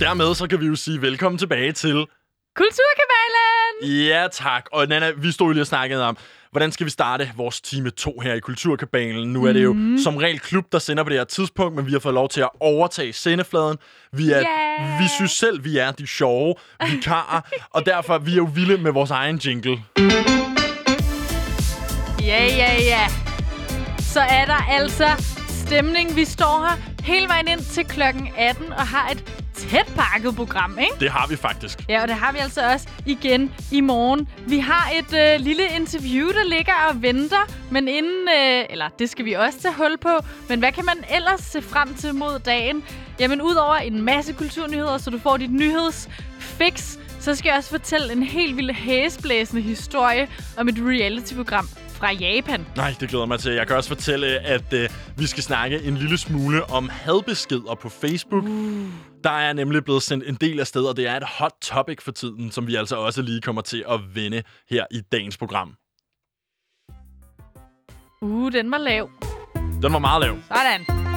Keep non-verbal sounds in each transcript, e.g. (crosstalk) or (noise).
Og dermed så kan vi jo sige velkommen tilbage til... Kulturkabalen! Ja, tak. Og Nana, vi stod jo lige og snakkede om, hvordan skal vi starte vores time 2 her i Kulturkabalen? Nu er det jo Mhm. som regel klub, der sender på det her tidspunkt, men vi har fået lov til at overtage sendefladen. Vi, er, Yeah. vi synes selv, vi er de sjove vikarer, (laughs) og derfor vi er jo vilde med vores egen jingle. Ja, ja, ja. Så er der altså stemning. Vi står her hele vejen ind til klokken 18 og har et tæt pakket program, ikke? Det har vi faktisk. Ja, og det har vi altså også igen i morgen. Vi har et øh, lille interview, der ligger og venter, men inden, øh, eller det skal vi også tage hul på, men hvad kan man ellers se frem til mod dagen? Jamen, udover en masse kulturnyheder, så du får dit nyhedsfix, så skal jeg også fortælle en helt vild hæsblæsende historie om et reality-program fra Japan. Nej, det glæder mig til. Jeg kan også fortælle, at øh, vi skal snakke en lille smule om hadbeskeder på Facebook. Uh. Der er nemlig blevet sendt en del af sted, og det er et hot topic for tiden, som vi altså også lige kommer til at vende her i dagens program. Uh, den var lav. Den var meget lav. Sådan.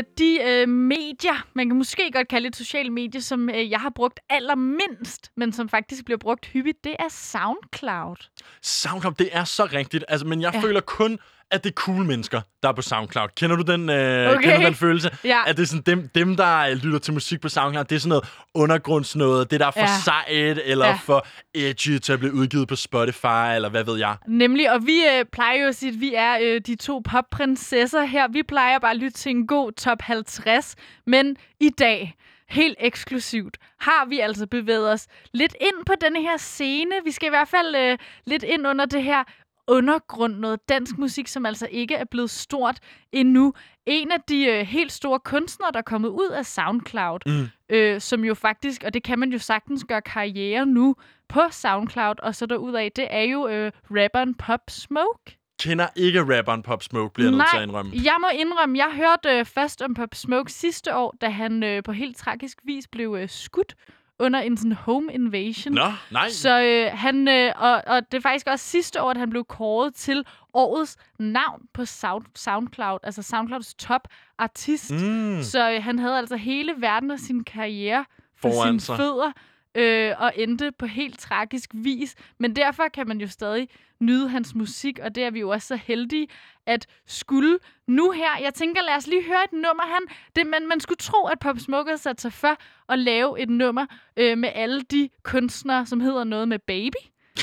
Øh, de øh, medier, man kan måske godt kalde et socialt medie, som øh, jeg har brugt allermindst, men som faktisk bliver brugt hyppigt, det er SoundCloud. SoundCloud, det er så rigtigt. Altså, men jeg Ja. føler kun, at det er cool mennesker, der er på SoundCloud. Kender du den, øh, Okay. kender du den følelse? Ja. At det er sådan dem, dem, der øh, lytter til musik på SoundCloud, det er sådan noget undergrundsnoget. Det der er for Ja. sejt, eller Ja. for edgy til at blive udgivet på Spotify, eller hvad ved jeg. Nemlig, og vi øh, plejer jo at sige, at vi er øh, de to popprinsesser her. Vi plejer bare at lytte til en god top 50, men i dag, helt eksklusivt, har vi altså bevæget os lidt ind på denne her scene. Vi skal i hvert fald øh, lidt ind under det her undergrund, noget dansk musik, som altså ikke er blevet stort endnu. En af de øh, helt store kunstnere, der er kommet ud af SoundCloud, Mm. øh, som jo faktisk, og det kan man jo sagtens gøre karriere nu på SoundCloud, og så derudaf, det er jo øh, rapperen Pop Smoke. Kender ikke rapperen Pop Smoke, bliver jeg nødt til at indrømme. jeg må indrømme, jeg hørte øh, først om Pop Smoke sidste år, da han øh, på helt tragisk vis blev øh, skudt under en sådan home invasion. Nå, nej. Så øh, han, øh, og, og det er faktisk også sidste år, at han blev kåret til årets navn på Sound, SoundCloud, altså SoundClouds top artist. Mm. Så øh, han havde altså hele verden af sin karriere for Foran sine sig. fødder, øh, og endte på helt tragisk vis. Men derfor kan man jo stadig nyde hans musik, og det er vi jo også så heldige at skulle nu her. Jeg tænker, lad os lige høre et nummer. Han, det, man, man skulle tro, at Pop Smoke havde sat sig for at lave et nummer øh, med alle de kunstnere, som hedder noget med baby.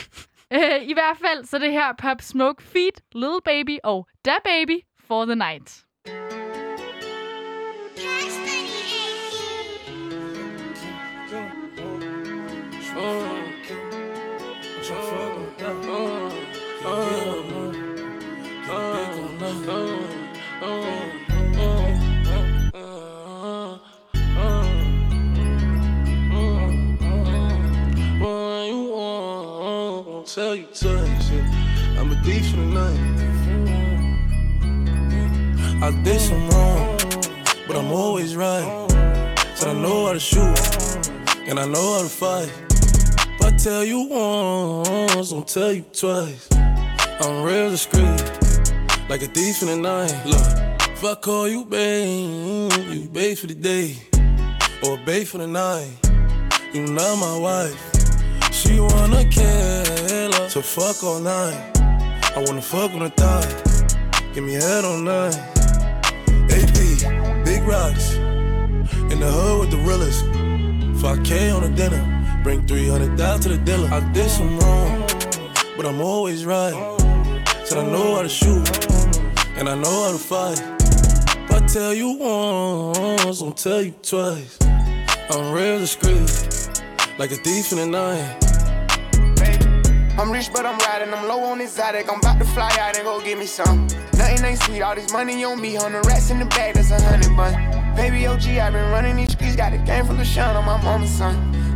(laughs) øh, I hvert fald, så det her Pop Smoke Feed, Little Baby og Da Baby for the Night. I did some wrong, but I'm always right. Said I know how to shoot, and I know how to fight. If I tell you once, I'll tell you twice. I'm real discreet, like a thief in the night. Look, if I call you babe, you babe for the day, or babe for the night. You not my wife. She wanna kill her, so fuck all night. I wanna fuck on a thigh. Give me head on night. AP, big rocks. In the hood with the realest. 5K on a dinner. Bring 300 down to the dealer. I did some wrong, but I'm always right. Said I know how to shoot, and I know how to fight. If I tell you once, don't tell you twice. I'm real discreet, like a thief in the night. I'm rich, but I'm riding. I'm low on exotic. I'm about to fly out and go get me some. Nothing ain't sweet. All this money on me. Hundred rats in the bag. That's a hundred bun. Baby OG, i been running these streets. Got a game full of shine on my mama's son.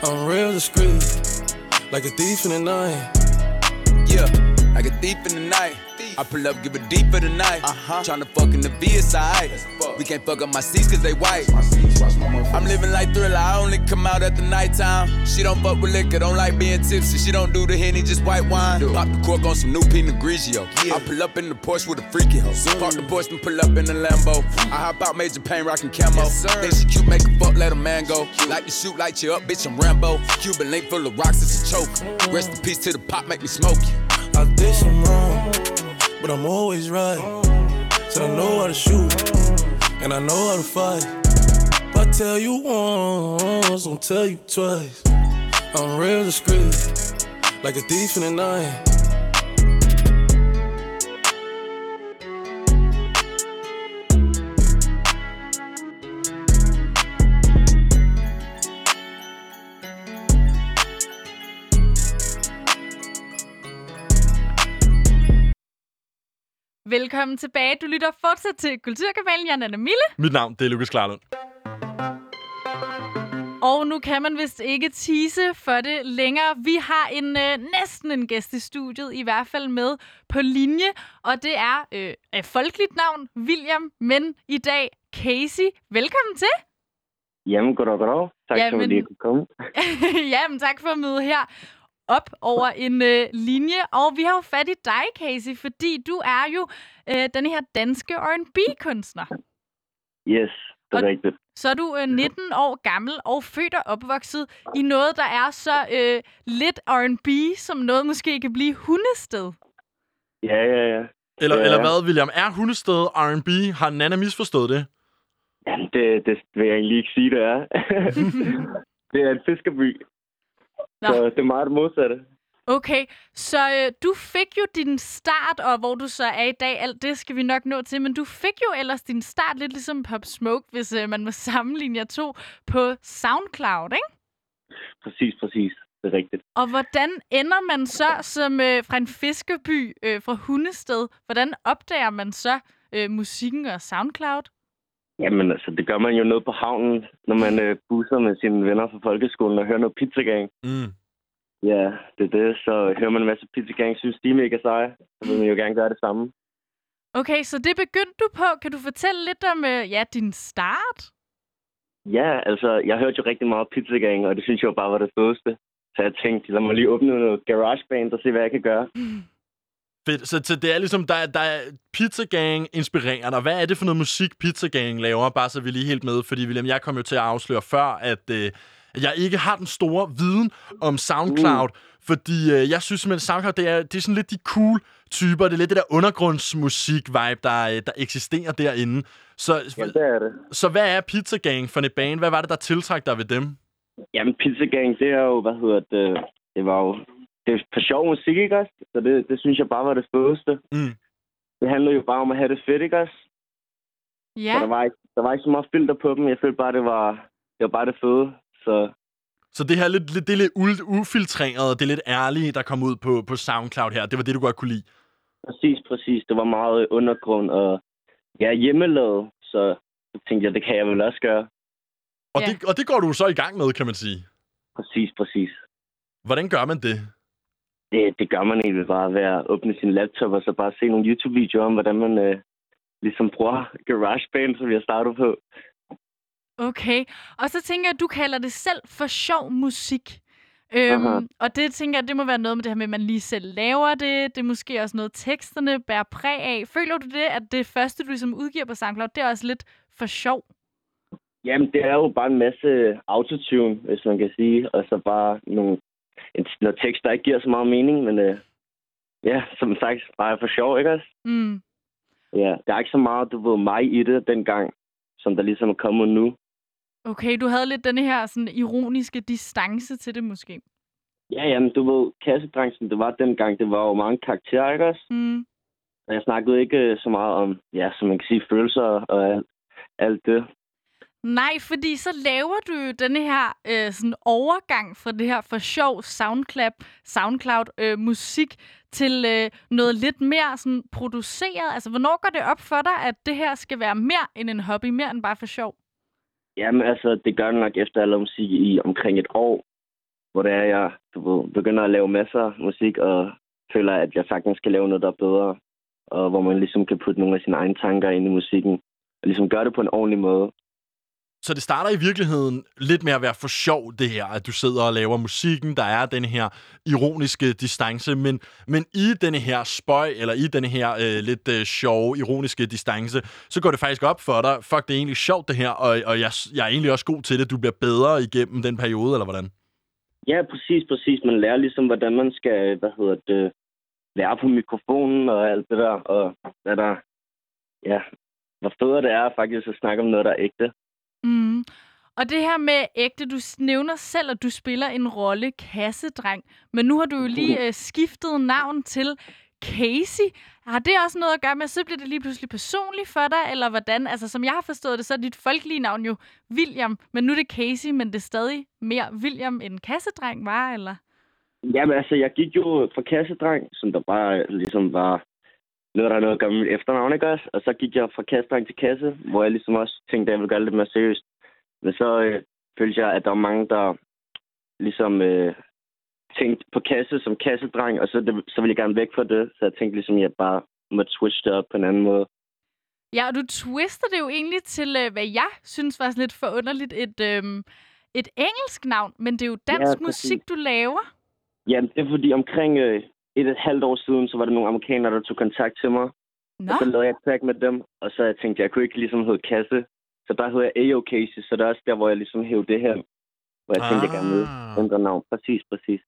I'm real discreet, like a thief in the night. Yeah, like a thief in the night. I pull up, give it deep for the night. Uh-huh. Tryna fuck in the VSI. We can't fuck up my seats cause they white. I'm living like thriller, I only come out at the nighttime. She don't fuck with liquor, don't like being tipsy. She don't do the henny, just white wine. Pop the cork on some new Pinot Grigio. I pull up in the Porsche with a freaky hoe. Park the Porsche and pull up in the Lambo. I hop out, major pain, rockin' camo. Think she cute, make a fuck, let a man go. Like to shoot, light you up, bitch, I'm Rambo. Cuban link full of rocks, it's a choke. Rest in peace to the pop, make me smoke you. I did some wrong, but I'm always right. Said I know how to shoot, and I know how to fight. If I tell you once, I'll tell you twice. I'm real discreet, like a thief in the night. Velkommen tilbage. Du lytter fortsat til Kulturkabalen. Jeg er Nana Mille. Mit navn, det er Lukas Klarlund. Og nu kan man vist ikke tease for det længere. Vi har en øh, næsten en gæst i studiet, i hvert fald med på linje. Og det er øh, af folkeligt navn, William, men i dag Casey. Velkommen til. Jamen, goddag, goddag. Tak Jamen- for, at I kunne komme. (laughs) Jamen, tak for at møde her op over en øh, linje. Og vi har jo fat i dig, Casey, fordi du er jo øh, den her danske R&B-kunstner. Yes, det er Og- rigtigt. Så er du øh, 19 år gammel og født og opvokset i noget, der er så øh, lidt R&B, som noget måske kan blive hundested. Ja, ja, ja. Eller, Ja. eller hvad, William? Er hundested R&B? Har Nana misforstået det? Jamen, det, det vil jeg egentlig ikke sige, det er. (laughs) det er en fiskerby. Nå. Så det er meget modsatte. Okay, så øh, du fik jo din start, og hvor du så er i dag, alt det skal vi nok nå til, men du fik jo ellers din start lidt ligesom Pop Smoke, hvis øh, man må (laughs) sammenligne jer to, på SoundCloud, ikke? Præcis, præcis. Det er rigtigt. Og hvordan ender man så som øh, fra en fiskerby øh, fra Hundested? Hvordan opdager man så øh, musikken og SoundCloud? Jamen, altså, det gør man jo nede på havnen, når man øh, busser med sine venner fra folkeskolen og hører noget pizzagang. Mm. Ja, det er det. Så hører man en masse pizzagang, synes de er mega seje. Så vil man jo gerne gøre det samme. Okay, så det begyndte du på. Kan du fortælle lidt om øh, ja, din start? Ja, altså, jeg hørte jo rigtig meget pizzagang, og det synes jeg jo bare var det fedeste. Så jeg tænkte, lad mig lige åbne noget garageband og se, hvad jeg kan gøre. Fedt. Så, så det er ligesom, der, er- der er Pizza Gang inspirerende. Og hvad er det for noget musik, Pizza Gang laver? Bare så vi lige helt med. Fordi, William, jeg kom jo til at afsløre før, at øh, jeg ikke har den store viden om SoundCloud. Fordi øh, jeg synes simpelthen, SoundCloud, det er, det er sådan lidt de cool typer. Det er lidt det der undergrundsmusik-vibe, der, øh, der eksisterer derinde. Så, Ja, det er det. så hvad er Pizza Gang for et band? Hvad var det, der tiltrak dig ved dem? Jamen, pizzagang, det er jo, hvad hedder det, det var jo, det er for sjov musik, ikke også? Så det, det synes jeg bare var det fedeste. Mm. Det handler jo bare om at have det fedt, ikke også? Ja, Så der var, ikke, der var ikke så meget filter på dem. Jeg følte bare, det var, det var bare det fede. Så Så det her lidt, lidt, det er lidt ufiltreret, det er lidt ærlige, der kom ud på, på SoundCloud her. Det var det, du godt kunne lide. præcis, præcis. Det var meget undergrund og ja, hjemmelavet. Så jeg tænkte jeg, det kan jeg vel også gøre. Og, Ja. det, og det går du så i gang med, kan man sige. Præcis, præcis. Hvordan gør man det? Det, det gør man egentlig bare ved at åbne sin laptop og så bare se nogle YouTube-videoer om, hvordan man øh, ligesom bruger GarageBand, som jeg startede på. okay. Og så tænker jeg, du kalder det selv for sjov musik. Øhm, Aha. og det tænker jeg, det må være noget med det her med, at man lige selv laver det. Det er måske også noget, teksterne bærer præg af. Føler du det, at det første, du ligesom udgiver på SoundCloud, det er også lidt for sjov? Jamen, det er jo bare en masse autotune, hvis man kan sige, og så bare nogle, en, noget tekst, der ikke giver så meget mening, men øh, ja, som sagt, bare for sjov, ikke også? Mm. Ja, der er ikke så meget, du ved, mig i det dengang, som der ligesom er kommet nu. Okay, du havde lidt denne her sådan ironiske distance til det måske. Ja, jamen, du ved, kassedranchen, det var dengang, det var jo mange karakterer, ikke også? Mm. Og jeg snakkede ikke øh, så meget om, ja, som man kan sige, følelser og alt, alt det. Nej, fordi så laver du jo denne her øh, sådan overgang fra det her for sjov SoundCloud, SoundCloud øh, musik til øh, noget lidt mere sådan produceret. Altså, hvornår går det op for dig, at det her skal være mere end en hobby, mere end bare for sjov? Jamen altså, det gør det nok efter at lave musik i omkring et år, hvor det er, jeg du ved, begynder at lave masser af musik, og føler, at jeg sagtens skal lave noget, der er bedre, og hvor man ligesom kan putte nogle af sine egne tanker ind i musikken, og ligesom gøre det på en ordentlig måde. Så det starter i virkeligheden lidt med at være for sjov, det her, at du sidder og laver musikken, der er den her ironiske distance, men, men i denne her spøj, eller i denne her øh, lidt øh, sjove, ironiske distance, så går det faktisk op for dig, fuck, det er egentlig sjovt det her, og, og jeg, jeg er egentlig også god til det, du bliver bedre igennem den periode, eller hvordan? Ja, præcis, præcis. Man lærer ligesom, hvordan man skal, hvad hedder det, være på mikrofonen og alt det der, og hvad der, ja, hvor federe det er faktisk at snakke om noget, der er ægte. Mm. Og det her med ægte, du nævner selv, at du spiller en rolle kassedreng, men nu har du jo lige øh, skiftet navn til Casey. Har det også noget at gøre med, at så bliver det lige pludselig personligt for dig, eller hvordan? Altså, som jeg har forstået det, så er dit folkelige navn jo William, men nu er det Casey, men det er stadig mere William end kassedreng var, eller? Jamen altså, jeg gik jo fra kassedreng, som der bare ligesom var noget, der noget mit efternavn, ikke også? Og så gik jeg fra kassedreng til kasse, hvor jeg ligesom også tænkte, at jeg ville gøre det lidt mere seriøst. Men så øh, følte jeg, at der var mange, der ligesom øh, tænkte på kasse som kassedreng, og så, det, så ville jeg gerne væk fra det. Så jeg tænkte ligesom, at jeg bare måtte switch det op på en anden måde. Ja, og du twister det jo egentlig til, øh, hvad jeg synes var sådan lidt forunderligt, et, øhm, et engelsk navn, men det er jo dansk Ja, musik, du laver. Ja, det er fordi omkring øh, et, et halvt år siden, så var der nogle amerikanere, der tog kontakt til mig. Nå, Og så lavede jeg et track med dem, og så jeg tænkte jeg, jeg kunne ikke ligesom hedde Kasse. Så der hedder jeg AO Casey, så det er også der, hvor jeg ligesom hævde det her. Hvor jeg tænkte, jeg gerne ville Ah. ændre navn. Præcis, præcis.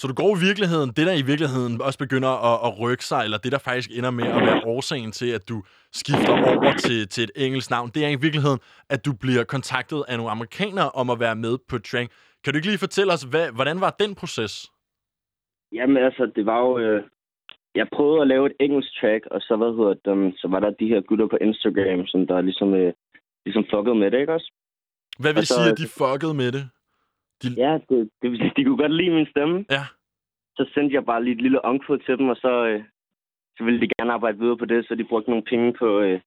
Så du går i virkeligheden, det der i virkeligheden også begynder at, at rykke sig, eller det der faktisk ender med at være årsagen til, at du skifter over til, til et engelsk navn, det er i virkeligheden, at du bliver kontaktet af nogle amerikanere om at være med på track. Kan du ikke lige fortælle os, hvad, hvordan var den proces? Jamen altså, det var jo... Øh, jeg prøvede at lave et engelsk track, og så, hvad hedder det, så var der de her gutter på Instagram, som der ligesom, øh, ligesom fuckede med det, ikke også? Hvad vil Og så- sige, at de fuckede med det? De, Ja, det, det, vil sige, de kunne godt lide min stemme. Ja. Så sendte jeg bare lige et lille omkvæd til dem, og så, øh, så ville de gerne arbejde videre på det, så de brugte nogle penge på, øh,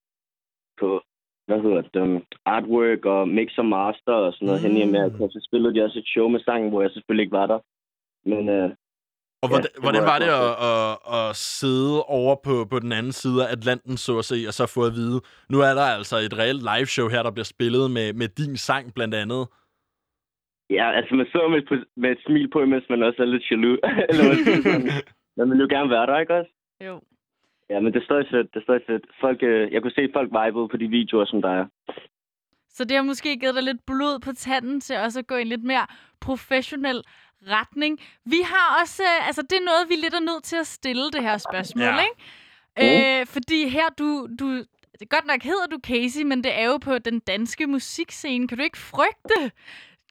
på hvad hedder det, um, artwork og mix og master og sådan noget mm. hen i Amerika. Så spillede de også et show med sangen, hvor jeg selvfølgelig ikke var der. Men øh, og Ja, hvordan, det hvordan var det at, at, at sidde over på, på den anden side af Atlanten, så at se, og så få at vide, nu er der altså et reelt liveshow her, der bliver spillet med, med din sang blandt andet. ja, altså man sidder med, med et smil på, mens man også er lidt jaloux. (laughs) Eller man? Man vil jo gerne være der, ikke også? jo. Ja, men det er stadig fedt. Det er stadig fedt. Folk, øh, jeg kunne se, folk vibede på de videoer, som der er. Så det har måske givet dig lidt blod på tanden til også at gå en lidt mere professionel retning. Vi har også, øh, altså det er noget, vi lidt er nødt til at stille det her spørgsmål, Ja. ikke? Øh, fordi her, du, du, det er godt nok hedder du Casey, men det er jo på den danske musikscene. Kan du ikke frygte,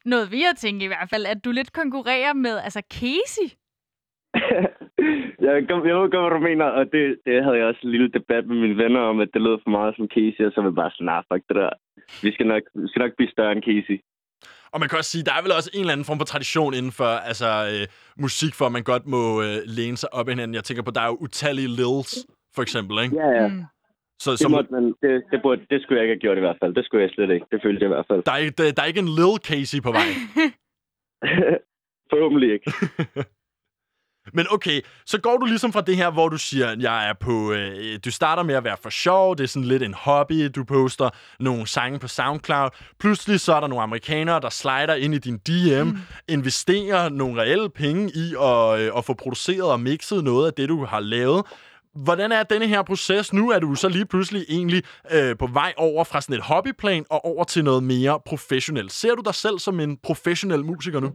noget vi har tænkt i hvert fald, at du lidt konkurrerer med, altså Casey? (laughs) jeg, kom, jeg ved godt, hvad du mener, og det, det havde jeg også en lille debat med mine venner om, at det lød for meget som Casey, og så var jeg bare sådan, nah, fuck det der. Vi skal nok, vi skal nok blive større end Casey. Og man kan også sige, der er vel også en eller anden form for tradition inden for altså, øh, musik, for at man godt må øh, læne sig op i hinanden. Jeg tænker på, der er jo utallige Lils, for eksempel, ikke? Ja, ja. Mm. Så, Det, så måtte man, det, det, burde, det skulle jeg ikke have gjort i hvert fald. Det skulle jeg slet ikke. Det følte jeg i hvert fald. der, er, ikke- der, der er ikke en Lil Casey på vej. (laughs) Forhåbentlig ikke. (laughs) Men okay, så går du ligesom fra det her, hvor du siger, jeg er på... Øh, du starter med at være for sjov, det er sådan lidt en hobby, du poster nogle sange på SoundCloud. Pludselig så er der nogle amerikanere, der slider ind i din DM, mm. investerer nogle reelle penge i at, øh, at få produceret og mixet noget af det, du har lavet. Hvordan er denne her proces nu? Er du så lige pludselig egentlig øh, på vej over fra sådan et hobbyplan og over til noget mere professionelt? Ser du dig selv som en professionel musiker nu?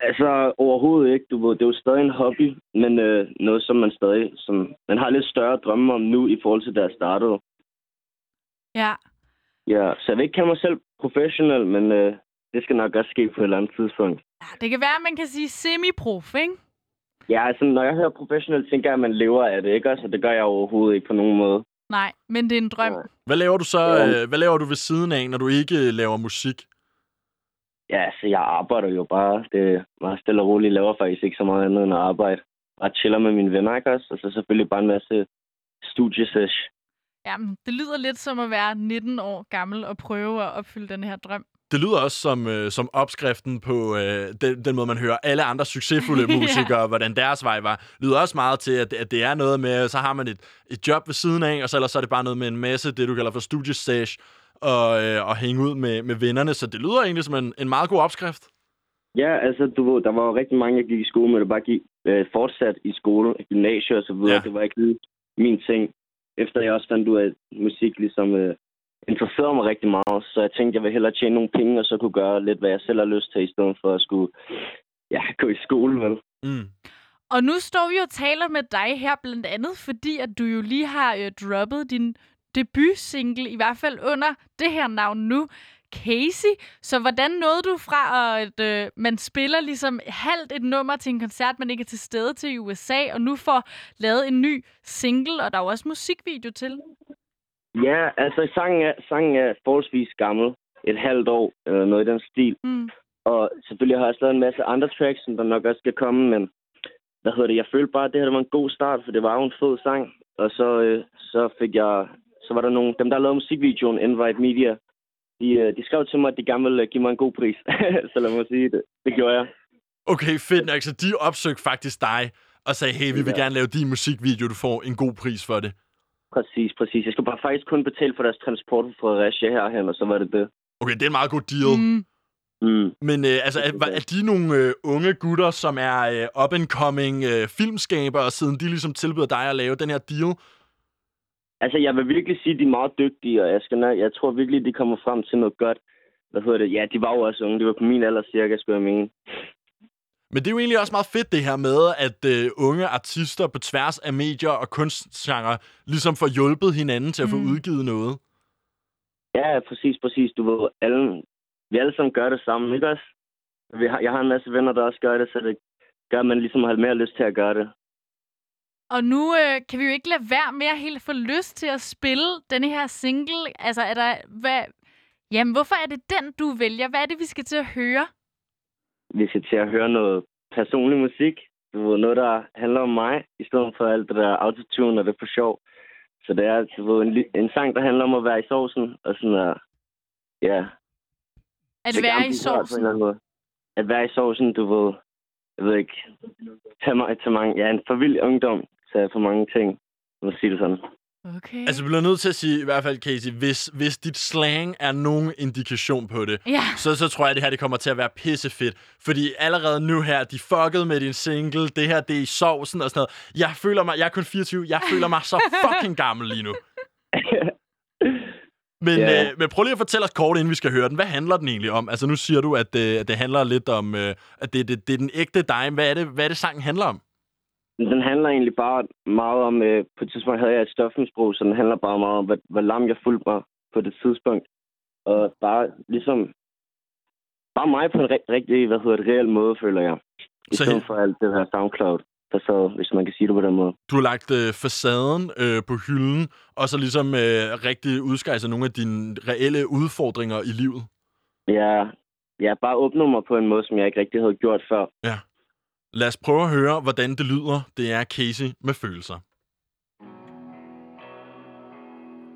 Altså, overhovedet ikke. Du ved, det er jo stadig en hobby, men øh, noget, som man stadig som, man har lidt større drømme om nu, i forhold til, da jeg startede. Ja. Ja, så jeg vil ikke kalde mig selv professionel, men øh, det skal nok også ske på et eller andet tidspunkt. ja. Det kan være, at man kan sige semi-prof, ikke? Ja, altså, når jeg hører professionel, tænker jeg, at man lever af det, ikke også? Og det gør jeg overhovedet ikke på nogen måde. Nej, men det er en drøm. Nej. Hvad laver du så Ja. øh, hvad laver du ved siden af, når du ikke laver musik? Ja, så jeg arbejder jo bare. Det er meget stille og roligt. Jeg laver faktisk ikke så meget andet end at arbejde. Bare chiller med mine venner, ikke også? Og så selvfølgelig bare en masse studiesesh. Jamen, det lyder lidt som at være 19 år gammel og prøve at opfylde den her drøm. Det lyder også som, øh, som opskriften på øh, den, den måde, man hører alle andre succesfulde (laughs) Ja. musikere, hvordan deres vej var. lyder også meget til, at, at det er noget med, så har man et, et job ved siden af, og så ellers så er det bare noget med en masse, det du kalder for studiesesh, og, øh, og hænge ud med, med vennerne. Så det lyder egentlig som en, en meget god opskrift. Ja, altså, du ved, der var jo rigtig mange, jeg gik i skole med, der bare gik øh, fortsat i skole, gymnasiet og så videre. Ja. Det var ikke lige min ting. Efter jeg også fandt ud af, at musik ligesom øh, interesserede mig rigtig meget, så jeg tænkte, jeg ville hellere tjene nogle penge, og så kunne gøre lidt, hvad jeg selv har lyst til, i stedet for at skulle ja, gå i skole, vel? Mm. Og nu står vi og taler med dig her blandt andet, fordi at du jo lige har øh, droppet din debutsingle, i hvert fald under det her navn nu, Casey. Så hvordan nåede du fra, at øh, man spiller ligesom halvt et nummer til en koncert, man ikke er til stede til i USA, og nu får lavet en ny single, og der er jo også musikvideo til? Ja, altså, sangen er, sangen er forholdsvis gammel. Et halvt år, eller noget i den stil. Mm. Og selvfølgelig har jeg også lavet en masse andre tracks, som der nok også skal komme, men hvad hedder det, jeg følte bare, at det her var en god start, for det var jo en fed sang. Og så, øh, så fik jeg, så var der nogle, dem der lavede musikvideoen, Invite Media, de, øh, de skrev til mig, at de gerne ville øh, give mig en god pris. (laughs) så lad mig sige det. Det gjorde jeg. Okay, fedt nok. Så de opsøgte faktisk dig og sagde, hey, vi vil Ja. gerne lave din musikvideo, du får en god pris for det. Præcis, præcis. Jeg skulle bare faktisk kun betale for deres transport fra Fredericia herhen, og så var det det. Okay, det er en meget god deal. Mm. Mm. Men øh, altså, er, er de nogle øh, unge gutter, som er øh, up-and-coming øh, filmskabere, siden de ligesom tilbyder dig at lave den her deal? Altså, jeg vil virkelig sige, at de er meget dygtige, og jeg, skal, jeg tror virkelig, de kommer frem til noget godt. Hvad hedder det? Ja, de var jo også unge. De var på min alder cirka, skulle jeg mene. Men det er jo egentlig også meget fedt, det her med, at øh, unge artister på tværs af medier og kunstgenre ligesom får hjulpet hinanden til at få Mm. udgivet noget. Ja, præcis, præcis. Du ved, alle, vi alle sammen gør det sammen, ikke også? Vi har, jeg har en masse venner, der også gør det, så det gør, at man ligesom har mere lyst til at gøre det. Og nu øh, kan vi jo ikke lade være med at helt få lyst til at spille denne her single. Altså, er der... Hvad, jamen, hvorfor er det den, du vælger? Hvad er det, vi skal til at høre? Vi skal til at høre noget personlig musik. Du ved, noget, der handler om mig, i stedet for alt det der autotune og det for sjov. Så det er du ved, en, en sang, der handler om at være i sovsen, og sådan at, ja, At være i sovsen? At være i sovsen, du ved, jeg ved ikke, tage mig til mange, ja, en for vild ungdom, tage for mange ting, jeg må sige det sådan. Okay. Altså, vi bliver nødt til at sige, i hvert fald, Casey, hvis, hvis dit slang er nogen indikation på det, Ja. så, så tror jeg, at det her det kommer til at være pissefedt. Fordi allerede nu her, de fuckede med din single, det her, det er i sovsen og sådan noget. Jeg føler mig, jeg er kun 24, jeg føler mig så (laughs) fucking gammel lige nu. (laughs) Men, Ja. øh, men prøv lige at fortælle os kort, inden vi skal høre den. Hvad handler den egentlig om? Altså, nu siger du, at, øh, at det handler lidt om, øh, at det, det, det er den ægte dig. Hvad er, det, hvad er det, sangen handler om? Den handler egentlig bare meget om, øh, på et tidspunkt havde jeg et stofmisbrug, så den handler bare meget om, hvor, hvor lam jeg fulgte mig på det tidspunkt. Og bare ligesom, bare mig på en ri- rigtig, hvad hedder det, reel måde, føler jeg. I Så stedet for alt det her SoundCloud, der så, hvis man kan sige det på den måde. Du har lagt øh, facaden øh, på hylden, og så ligesom øh, rigtig udskejser nogle af dine reelle udfordringer i livet. Jeg, jeg bare åbner mig på en måde, som jeg ikke rigtig havde gjort før. Ja. Lad os prøve at høre, hvordan det lyder. Det er Casey med følelser.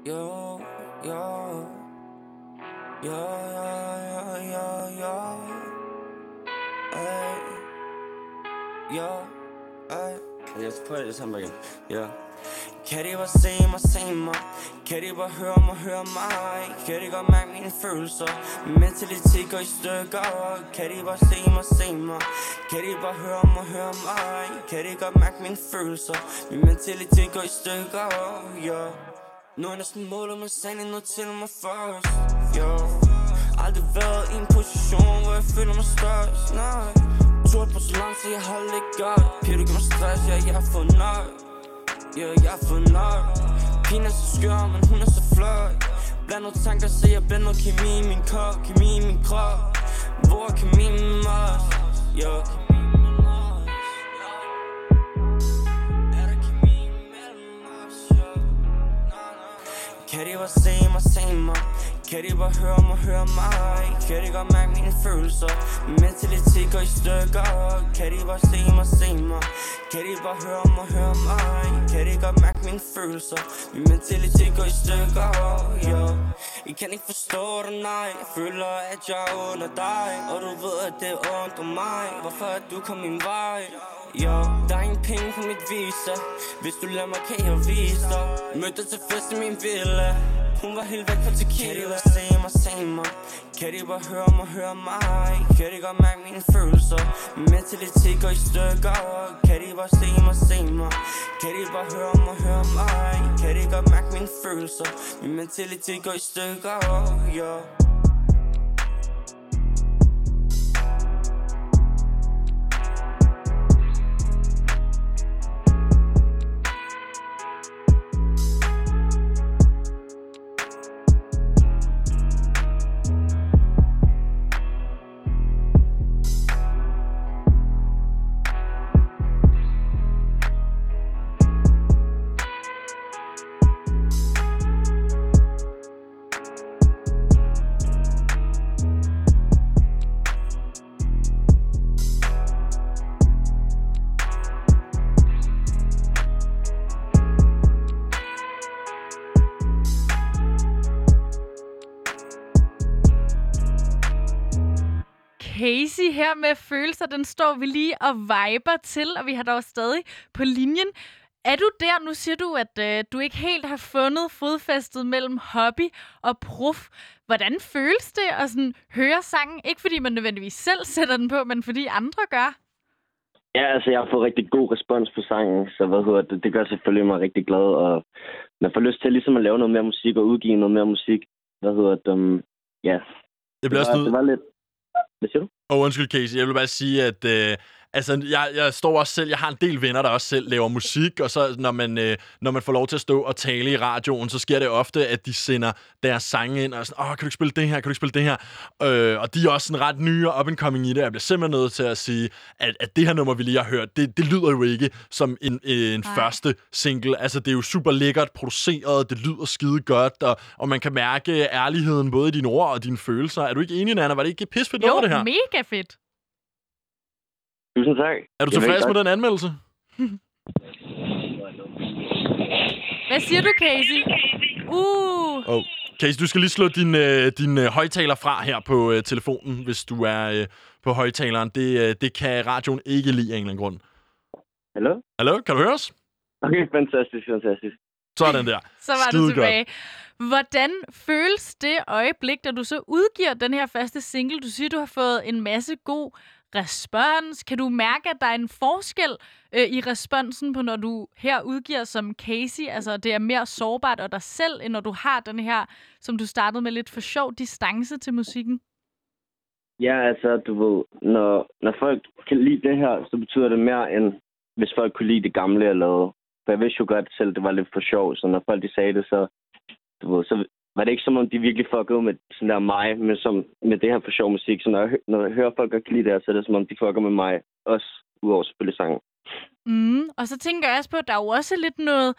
Yo, yo, yo, yo, yo, yo, ay, yo, ay. Let's put it sammen igen. Yeah. Kan de bare se mig, se mig? Kan de bare høre mig, høre mig? Kan de godt mærke mine følelser? Mentalitet går i stykker Kan de bare se mig, se mig? Kan de bare høre mig, høre mig? Kan de godt mærke mine følelser? Min mentalitet går i stykker, yeah. Nu er jeg næsten målet, med sagen Nu nødt til mig først yeah. Aldrig været i en position, hvor jeg føler mig størst Nej Turt på så langt, så jeg holder det godt Piger, du giver mig stress, ja, jeg har fået nok Ja, jeg er for nok. Pigen er så skør, men hun er så flot. Blandet tanker, så jeg blander kemi i min kop Kemi i min krop. Hvor er kemi med os? Yo Kan der kemi bare se mig, se mig? Kan de bare høre mig, høre mig? Kan de godt mærke mine følelser? Mentalitet går i stykker Kan de bare se mig, se mig? Kan de bare høre mig, høre mig? Kan de godt mærke mine følelser? Min mentalitet går i stykker, yeah. I kan ikke forstå det, nej Jeg føler, at jeg er under dig Og du ved, at det er ondt mig Hvorfor er du kom min vej? Yo, der er ingen penge på mit visa Hvis du lader mig, kan jeg vise dig Mødte til fest i min villa hun var helt væk fra tequila Kan de bare se mig, se mig Kan de bare høre mig, høre mig? Kan de godt mærke mine følelser? Mentalitet går i stykker. Kan de bare se mig, se mig Kan de bare høre mig, høre mig? Kan de godt mærke mine følelser? Min mentalitet går i stykker, yeah. Med følelser, den står vi lige og viber til, og vi har dog stadig på linjen. Er du der? Nu siger du, at øh, du ikke helt har fundet fodfæstet mellem hobby og prof. Hvordan føles det at sådan, høre sangen? Ikke fordi man nødvendigvis selv sætter den på, men fordi andre gør. Ja, altså, jeg har fået rigtig god respons på sangen, så hvad hedder det, det gør selvfølgelig mig rigtig glad, og man får lyst til ligesom at lave noget mere musik og udgive noget mere musik. Hvad hedder det, um, ja. Det bliver var, også det var lidt... Hvad siger du? Åh, oh, undskyld, Casey. Jeg vil bare sige, at øh, altså, jeg, jeg står også selv... Jeg har en del venner, der også selv laver musik, og så når man, øh, når man får lov til at stå og tale i radioen, så sker det ofte, at de sender deres sange ind og sådan, åh, kan du ikke spille det her, kan du ikke spille det her? Øh, og de er også sådan ret nye og up and coming i det. Jeg bliver simpelthen nødt til at sige, at, at det her nummer, vi lige har hørt, det, det lyder jo ikke som en, en første single. Altså, det er jo super lækkert produceret, det lyder skide godt, og, og man kan mærke ærligheden både i dine ord og dine følelser. Er du ikke enig, Nana? Var det ikke pis fedt Jo, nummer, det her? mega fedt. Tusind tak. Er du tilfreds med den anmeldelse? (laughs) Hvad siger du, Casey? Uh, Oh. Casey, du skal lige slå din, øh, din øh, højtaler fra her på øh, telefonen, hvis du er øh, på højtaleren. Det, øh, det kan radioen ikke lide af en eller anden grund. Hallo? Hallo, kan du høre os? Okay, fantastisk, fantastisk. Sådan der. så var Skide du godt. tilbage. Hvordan føles det øjeblik, da du så udgiver den her første single? Du siger, du har fået en masse god respons. Kan du mærke, at der er en forskel øh, i responsen på, når du her udgiver som Casey? Altså, det er mere sårbart og dig selv, end når du har den her, som du startede med lidt for sjov, distance til musikken? Ja, altså, du ved, når, når folk kan lide det her, så betyder det mere, end hvis folk kunne lide det gamle, jeg lavede. For jeg vidste jo godt selv, det var lidt for sjov, så når folk de sagde det, så, du ved, så var det ikke som om, de virkelig fuckede med sådan der mig, men som med det her for sjov musik. Så når jeg, når jeg hører folk godt kan lide det så er det som om, de fucker med mig. Også udover selvfølgelig sangen. Mm, og så tænker jeg også på, at der er jo også lidt noget...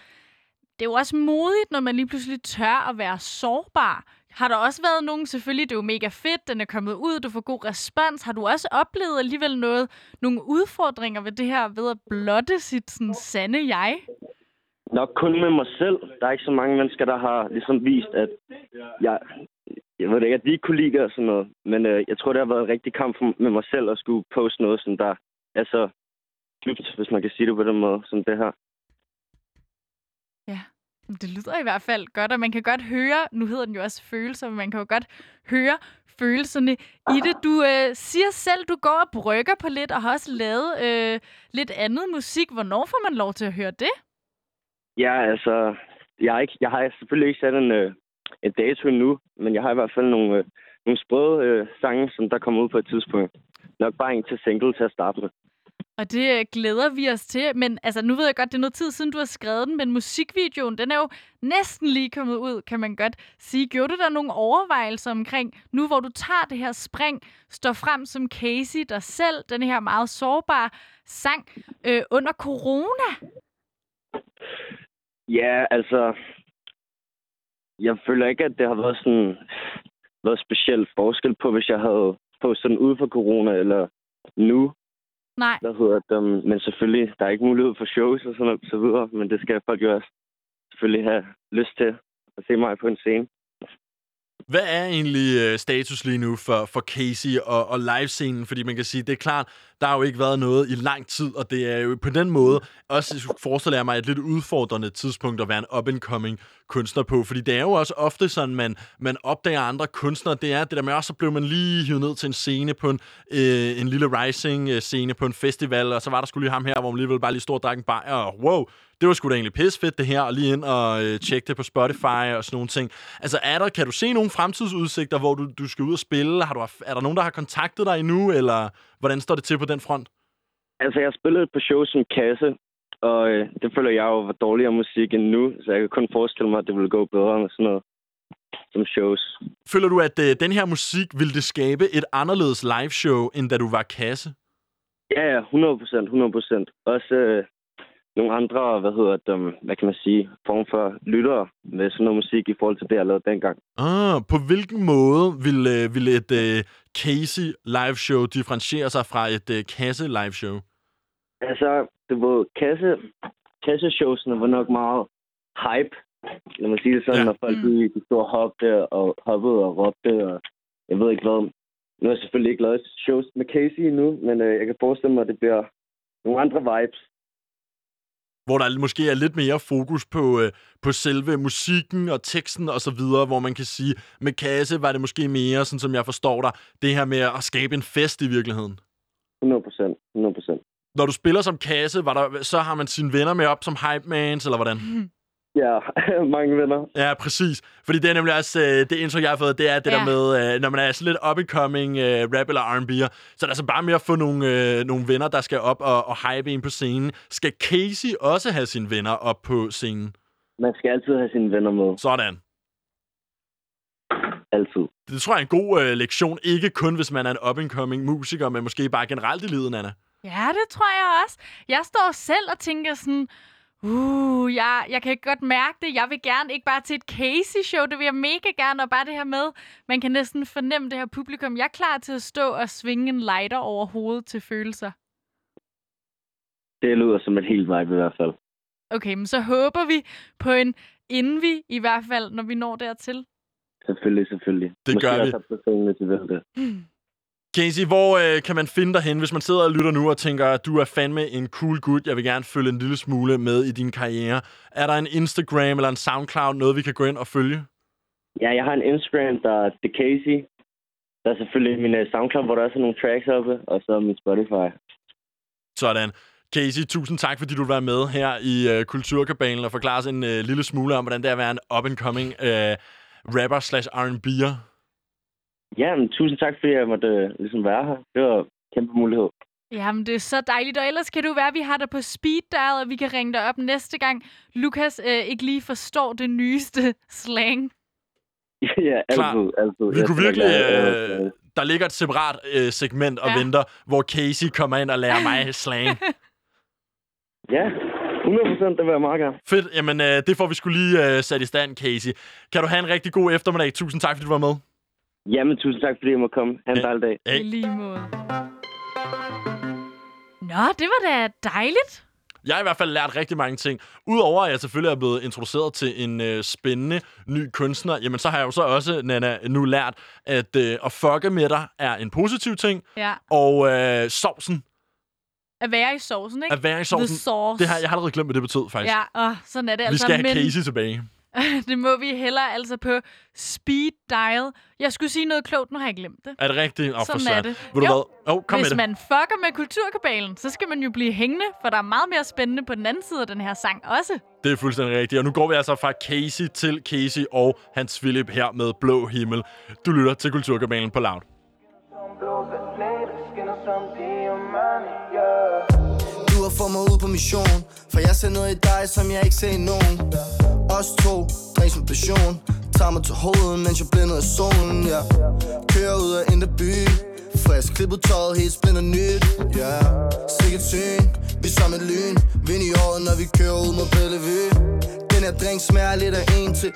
Det er jo også modigt, når man lige pludselig tør at være sårbar. Har der også været nogen, selvfølgelig, det er jo mega fedt, den er kommet ud, du får god respons. Har du også oplevet alligevel noget, nogle udfordringer ved det her, ved at blotte sit sådan, sande jeg? Nok kun med mig selv. Der er ikke så mange mennesker, der har ligesom vist, at jeg, jeg ved det ikke, at de ikke kunne lide det og sådan noget. Men øh, jeg tror, det har været en rigtig kamp for- med mig selv at skulle poste noget, som der er så dybt, hvis man kan sige det på den måde, som det her. Ja, det lyder i hvert fald godt, og man kan godt høre, nu hedder den jo også følelser, men man kan jo godt høre følelserne i det. Du øh, siger selv, du går og brygger på lidt, og har også lavet øh, lidt andet musik. Hvornår får man lov til at høre det? Ja, altså, jeg, har, ikke, jeg har selvfølgelig ikke sat en, øh, en dato endnu, men jeg har i hvert fald nogle, øh, nogle sprøde øh, sange, som der kommer ud på et tidspunkt. Nok bare en til single til at starte med. Og det øh, glæder vi os til. Men altså, nu ved jeg godt, det er noget tid siden, du har skrevet den, men musikvideoen, den er jo næsten lige kommet ud, kan man godt sige. Gjorde du der nogle overvejelser omkring, nu hvor du tager det her spring, står frem som Casey dig selv, den her meget sårbare sang øh, under corona? Ja, altså... jeg føler ikke, at det har været sådan været speciel forskel på, hvis jeg havde på sådan ude for corona eller nu. Nej. Hvad hedder det? um, Men selvfølgelig, der er ikke mulighed for shows og sådan noget, så videre. Men det skal folk jo også selvfølgelig have lyst til at se mig på en scene. Hvad er egentlig øh, status lige nu for, for Casey og, og livescenen? Fordi man kan sige, det er klart, der har jo ikke været noget i lang tid, og det er jo på den måde også, forestiller jeg mig, et lidt udfordrende tidspunkt at være en up-and-coming kunstner på. Fordi det er jo også ofte sådan, man, man opdager andre kunstnere. Det er det der med også, så blev man lige hivet ned til en scene på en, øh, en lille rising-scene øh, på en festival, og så var der skulle lige ham her, hvor man alligevel bare lige stod og drak en bajer, og wow, det var sgu da egentlig pissefedt det her, og lige ind og øh, tjekke det på Spotify og sådan nogle ting. Altså, er der, kan du se nogle fremtidsudsigter, hvor du, du skal ud og spille? Har du, er der nogen, der har kontaktet dig endnu, eller hvordan står det til på den front? Altså, jeg et par shows som kasse, og øh, det føler jeg jo var dårligere musik end nu, så jeg kan kun forestille mig, at det ville gå bedre med sådan noget som shows. Føler du, at øh, den her musik ville det skabe et anderledes liveshow, end da du var kasse? Ja, ja, 100 procent, 100 procent. Også øh, nogle andre, hvad hedder det, um, hvad kan man sige, form for lyttere med sådan noget musik i forhold til det, jeg lavede dengang. Ah, på hvilken måde vil, øh, vil et øh, Casey liveshow differentiere sig fra et øh, kasse liveshow? Altså, det var kasse, kasseshowsene var nok meget hype, lad mig sige det sådan, Ja. når folk Mm. mm. de stod og hoppede og hoppede og råbte, og jeg ved ikke hvad. Nu har jeg selvfølgelig ikke lavet shows med Casey endnu, men øh, jeg kan forestille mig, at det bliver nogle andre vibes. Hvor der måske er lidt mere fokus på, øh, på selve musikken og teksten og så videre, hvor man kan sige, med Kasse var det måske mere, sådan som jeg forstår dig, det her med at skabe en fest i virkeligheden. 100 procent, 100 procent. Når du spiller som Kasse, var der, så har man sine venner med op som hype mans, eller hvordan? (laughs) Ja, (laughs) mange venner. Ja, præcis. Fordi det er nemlig også, øh, det indtryk, jeg har fået, det er det Ja. der med, øh, når man er sådan lidt up-and-coming øh, rap eller R&B'er, så er det altså bare med at få nogle, øh, nogle venner, der skal op og, og hype en på scenen. Skal Casey også have sine venner op på scenen? Man skal altid have sine venner med. Sådan. Altid. Det tror jeg er en god øh, lektion. Ikke kun, hvis man er en up-and-coming musiker, men måske bare generelt i livet, Anna. Ja, det tror jeg også. Jeg står selv og tænker sådan, uh, jeg, jeg kan godt mærke det. Jeg vil gerne ikke bare til et Casey-show, det vil jeg mega gerne, og bare det her med, man kan næsten fornemme det her publikum. Jeg er klar til at stå og svinge en lighter over hovedet til følelser. Det lyder som et helt vibe i hvert fald. Okay, men så håber vi på en inden vi i hvert fald, når vi når dertil. Selvfølgelig, selvfølgelig. Det Måske gør vi. også vil det. (clears throat) Casey, hvor øh, kan man finde dig hen, hvis man sidder og lytter nu og tænker, at du er fandme en cool gut, jeg vil gerne følge en lille smule med i din karriere. Er der en Instagram eller en Soundcloud, noget vi kan gå ind og følge? Ja, jeg har en Instagram, der er The Casey. Der er selvfølgelig min uh, SoundCloud, hvor der også er nogle tracks oppe, og så min Spotify. Sådan. Casey, tusind tak, fordi du var med her i øh, Kulturkabalen og forklare os en øh, lille smule om, hvordan det er at være en up-and-coming øh, rapper slash R&B'er. Ja, men tusind tak, fordi jeg måtte uh, ligesom være her. Det var en kæmpe mulighed. Jamen, det er så dejligt. Og ellers kan du være, at vi har dig på speed dial, og vi kan ringe dig op næste gang. Lukas øh, ikke lige forstår det nyeste slang. (laughs) ja, Klar. altid, altid. Vi Jeg kunne virkelig... Øh, der ligger et separat øh, segment og Ja. venter, hvor Casey kommer ind og lærer mig (laughs) slang. Ja, 100 procent, det vil jeg meget gerne. Fedt. Jamen, øh, det får vi skulle lige øh, sat i stand, Casey. Kan du have en rigtig god eftermiddag. Tusind tak, fordi du var med. Jamen, tusind tak, fordi jeg måtte komme. Ha' en dejlig dag. I lige måde. Nå, det var da dejligt. Jeg har i hvert fald lært rigtig mange ting. Udover at jeg selvfølgelig er blevet introduceret til en øh, spændende ny kunstner, jamen så har jeg jo så også, Nana, nu lært, at øh, at fucke med dig er en positiv ting, Ja, og øh, sovsen, at være i sovsen, ikke? at være i The sovsen, sauce. det har jeg har allerede glemt, hvad det betød, faktisk. Ja, og sådan er det Vi altså. skal have men Casey tilbage. (laughs) det må vi hellere altså på speed dial. Jeg skulle sige noget klogt, nu har jeg glemt det. Er det rigtigt? Oh, Sådan er det. Ved du Jo, hvad? Oh, kom Hvis med det. man fucker med kulturkabalen, så skal man jo blive hængende, for der er meget mere spændende på den anden side af den her sang også. Det er fuldstændig rigtigt. Og nu går vi altså fra Casey til Casey og Hans Philip her med Blå Himmel. Du lytter til Kulturkabalen på Loud. Du har fået mig ud på mission For jeg ser noget i dig, som jeg ikke ser i nogen os to, drinks med passion Tager mig til hovedet, mens jeg blænder af solen ja. yeah. Kører ud af indre by Frisk klippet tøjet, helt splinter nyt ja. yeah. Sikkert syn, vi som et lyn Vind i året, når vi kører ud mod Bellevue Den her drink smager lidt af en til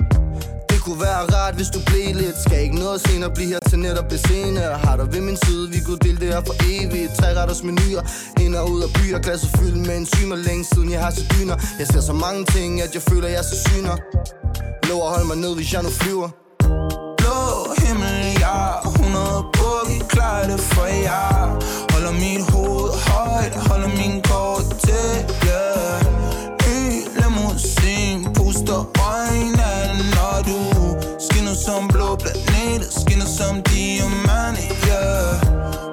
kunne være rart, hvis du blev lidt. Skal ikke noget senere blive her til netop det senere Har dig ved min side, vi kunne dele det her for evigt. Tre retters menuer, ind og ud af byer. Glasset fyldt med enzymer, længe siden jeg har set dyner. Jeg ser så mange ting, at jeg føler, jeg er så syner. Lov at holde mig ned, hvis jeg nu flyver. Blå himmel, ja. 100 boogie, klar det for jer. Holder mit hoved højt, holder min kort til, yeah. Ny limousin, puster øjnene Når du som blå planeter Skinner som diamante, yeah.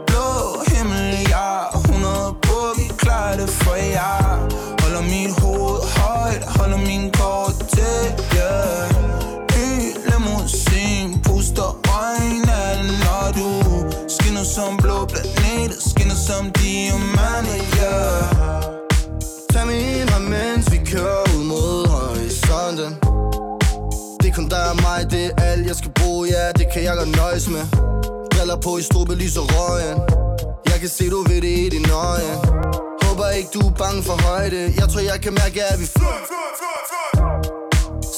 Blå himmel, ja 100 på, vi klarer det for jer. Holder mit hoved højt, holder min kort til, yeah. Ny limousin, puster øjnene Når du skinner som blå planeter, Skinner som diamante, yeah. Tag min hånd, mens vi kører ud mod horisonten. Det er kun dig og mig, det er jeg skal bruge, ja, det kan jeg godt nøjes med. Briller på i strube, lys og røgen. Jeg kan se, du ved det i dine øje Håber ikke, du er bange for højde. Jeg tror, jeg kan mærke, at vi flyver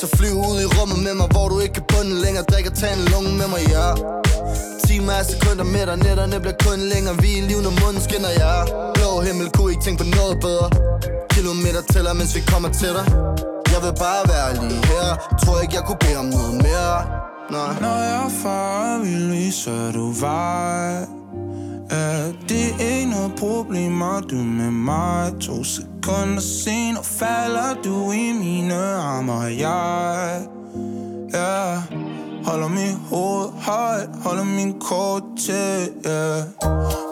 Så flyv ud i rummet med mig, hvor du ikke kan bunde længere. Drik og tag en lunge med mig, ja. Timer af sekunder med dig, nætterne bliver kun længere. Vi er liv, når munden skinner, ja. Blå himmel, kunne ikke tænke på noget bedre. Kilometer tæller, mens vi kommer til dig Jeg vil bare være lige her. Tror ikke, jeg kunne bede om noget mere. Nej. Når jeg far vil vise, du vej. Ja, det er ikke noget problem, og du med mig? To sekunder senere falder du i mine arme Og jeg, ja Holder min hoved højt, holder min kort til, yeah.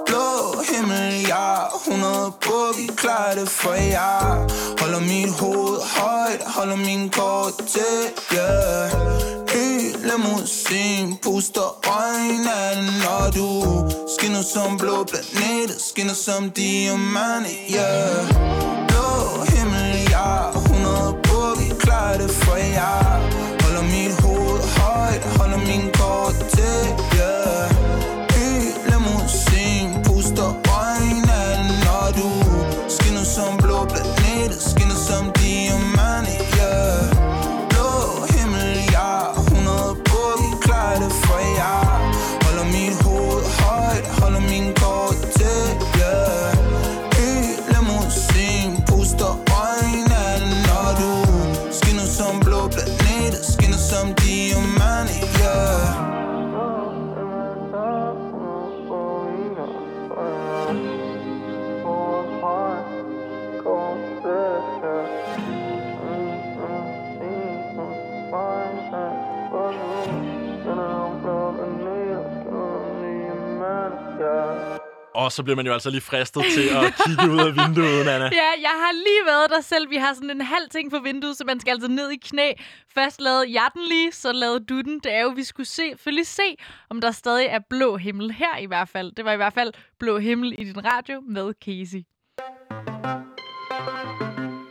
Blå himmel, ja 100 boogie, klarer det for jer. Holder mit hoved højt, holder min kort til, yeah. Ny limousin, puster øjnene Når du skinner som blå planet Skinner som diamante, yeah. Blå himmel, ja 100 boogie, klarer det for jer. Så bliver man jo altså lige fristet til at kigge ud af vinduet, Anna. Ja, jeg har lige været der selv. Vi har sådan en halv ting på vinduet, så man skal altså ned i knæ. Først lavede jeg den lige, så lavede du den. Det er jo, vi skulle se, selvfølgelig se, om der stadig er blå himmel her i hvert fald. Det var i hvert fald blå himmel i din radio med Casey.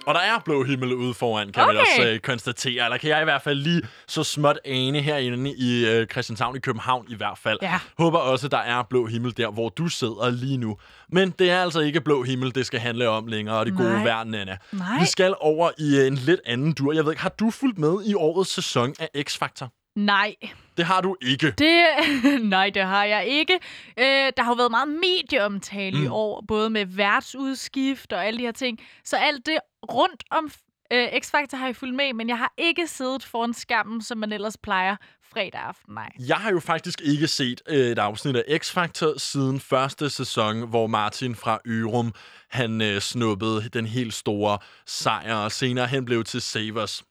Og der er blå himmel ude foran, kan okay. vi også øh, konstatere. Eller kan jeg i hvert fald lige så småt ane herinde i øh, Christianshavn i København i hvert fald. Ja. Håber også, der er blå himmel der, hvor du sidder lige nu. Men det er altså ikke blå himmel, det skal handle om længere, og det gode Nej. vejr, Nana. Nej. Vi skal over i øh, en lidt anden dur. Jeg ved ikke, har du fulgt med i årets sæson af X-Factor? Nej, Det har du ikke. det, (laughs) nej, det har jeg ikke. Øh, der har jo været meget medieomtale mm. i år, både med værtsudskift og alle de her ting. Så alt det rundt om øh, X-Factor har jeg fulgt med, men jeg har ikke siddet foran skærmen, som man ellers plejer fredag aften. Nej. Jeg har jo faktisk ikke set øh, et afsnit af X-Factor siden første sæson, hvor Martin fra Ørum, han øh, snuppede den helt store sejr, og senere hen blev til Savers.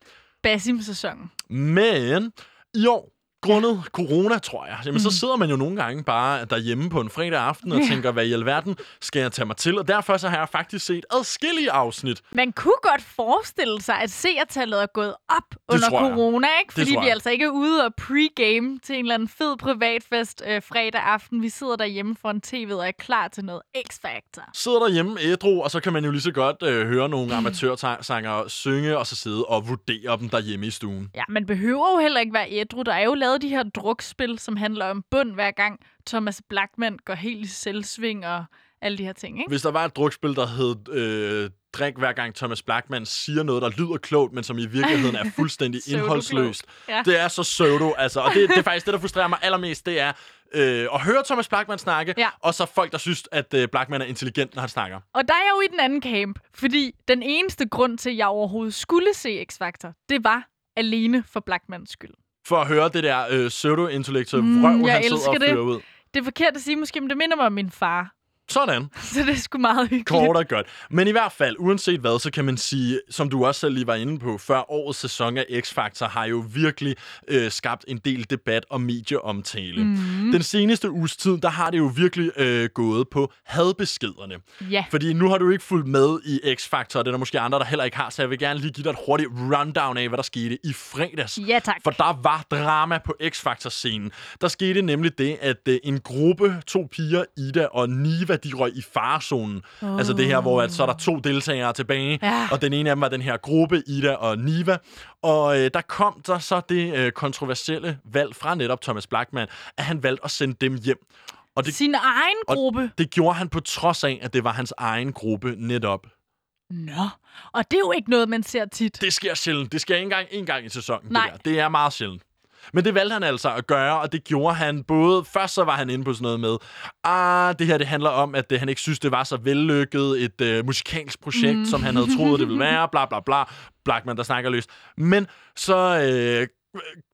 Basim-sæsonen. Men i år, grundet corona, tror jeg, jamen, så sidder man jo nogle gange bare derhjemme på en fredag aften og Ja. tænker, hvad i alverden skal jeg tage mig til? Og derfor så har jeg faktisk set adskillige afsnit. Man kunne godt forestille sig, at seertallet er gået op under tror jeg. corona, ikke? Fordi vi er altså ikke er ude og pre-game til en eller anden fed privatfest øh, fredag aften. Vi sidder derhjemme foran tv'et og er klar til noget X-Factor. Sidder derhjemme ædru, og så kan man jo lige så godt øh, høre nogle amatørsangere synge, og så sidde og vurdere dem derhjemme i stuen. Ja, man behøver jo heller ikke være ædru. Der er jo lavet de her drukspil, som handler om bund hver gang Thomas Blackman går helt i selvsving og alle de her ting, ikke? Hvis der var et drukspil, der hed øh, drik, hver gang Thomas Blackman siger noget, der lyder klogt, men som i virkeligheden er (laughs) fuldstændig indholdsløst. Ja. Det er så pseudo, altså. Og det, det er faktisk det, der frustrerer mig allermest, det er øh, at høre Thomas Blackman snakke, Ja. og så folk, der synes, at øh, Blackman er intelligent, når han snakker. Og der er jeg jo i den anden camp, fordi den eneste grund til, at jeg overhovedet skulle se X-Factor, det var alene for Blackmans skyld. For at høre det der øh, pseudo-intellektuelle Mm, vrøv, han sidder og det. fører ud. Det er forkert at sige, måske, men det minder mig om min far. Sådan. (laughs) Så det er sgu meget hyggeligt. Kort og godt. Men i hvert fald, uanset hvad, så kan man sige, som du også selv lige var inde på, før årets sæson af X-Factor har jo virkelig øh, skabt en del debat og medieomtale. Mm. Den seneste uges tid, der har det jo virkelig øh, gået på hadbeskederne. Ja. Fordi nu har du ikke fulgt med i X-Factor, og det er der måske andre, der heller ikke har, så jeg vil gerne lige give dig et hurtigt rundown af, hvad der skete i fredags. Ja, tak. For der var drama på X-Factor-scenen. Der skete nemlig det, at øh, en gruppe, to piger, Ida og Niva, de røg i farezonen. Oh. Altså det her, hvor at, så er der to deltagere tilbage, Ja. og den ene af dem var den her gruppe, Ida og Niva. Og øh, der kom der så det øh, kontroversielle valg fra netop Thomas Blackman, at han valgte at sende dem hjem. Og det, Sin egen gruppe. det gjorde han på trods af, at det var hans egen gruppe netop. Nå. Og det er jo ikke noget, man ser tit. Det sker sjældent. Det sker ikke engang en gang i sæsonen. Nej. Det, der. det er meget sjældent. Men det valgte han altså at gøre, og det gjorde han både... Først så var han inde på sådan noget med, ah, det her det handler om, at det, han ikke synes, det var så vellykket et øh, musikalsk projekt, mm. som han havde troet, det ville være, bla bla bla. Blackman, der snakker løst. Men så øh,